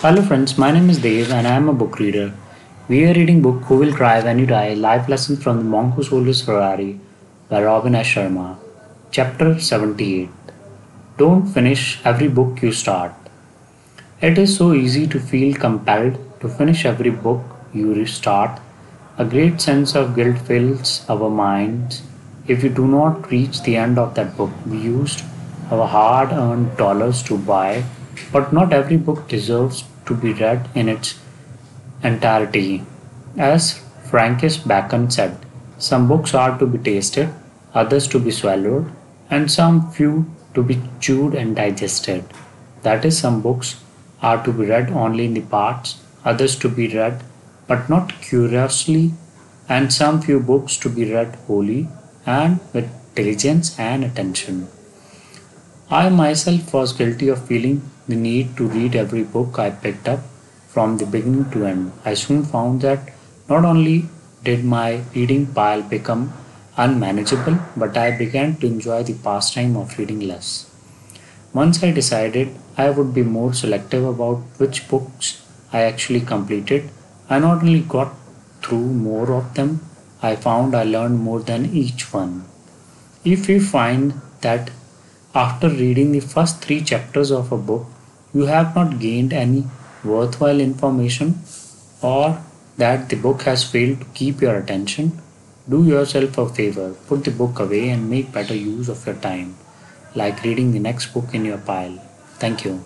Hello friends, my name is Dave and I am a book reader. We are reading book Who Will Cry When You Die? Life Lessons from the Monk Who Sold His Ferrari by Robin S. Sharma. Chapter 78 Don't finish every book you start. It is so easy to feel compelled to finish every book you start. A great sense of guilt fills our minds if we do not reach the end of that book we used our hard earned dollars to buy but not every book deserves to be read in its entirety. As Francis Bacon said, some books are to be tasted, others to be swallowed, and some few to be chewed and digested. That is, some books are to be read only in the parts, others to be read but not curiously, and some few books to be read wholly and with diligence and attention. I myself was guilty of feeling the need to read every book I picked up from the beginning to end. I soon found that not only did my reading pile become unmanageable, but I began to enjoy the pastime of reading less. Once I decided I would be more selective about which books I actually completed, I not only got through more of them, I found I learned more than each one. If you find that after reading the first three chapters of a book, you have not gained any worthwhile information or that the book has failed to keep your attention, do yourself a favor, put the book away and make better use of your time, like reading the next book in your pile. Thank you.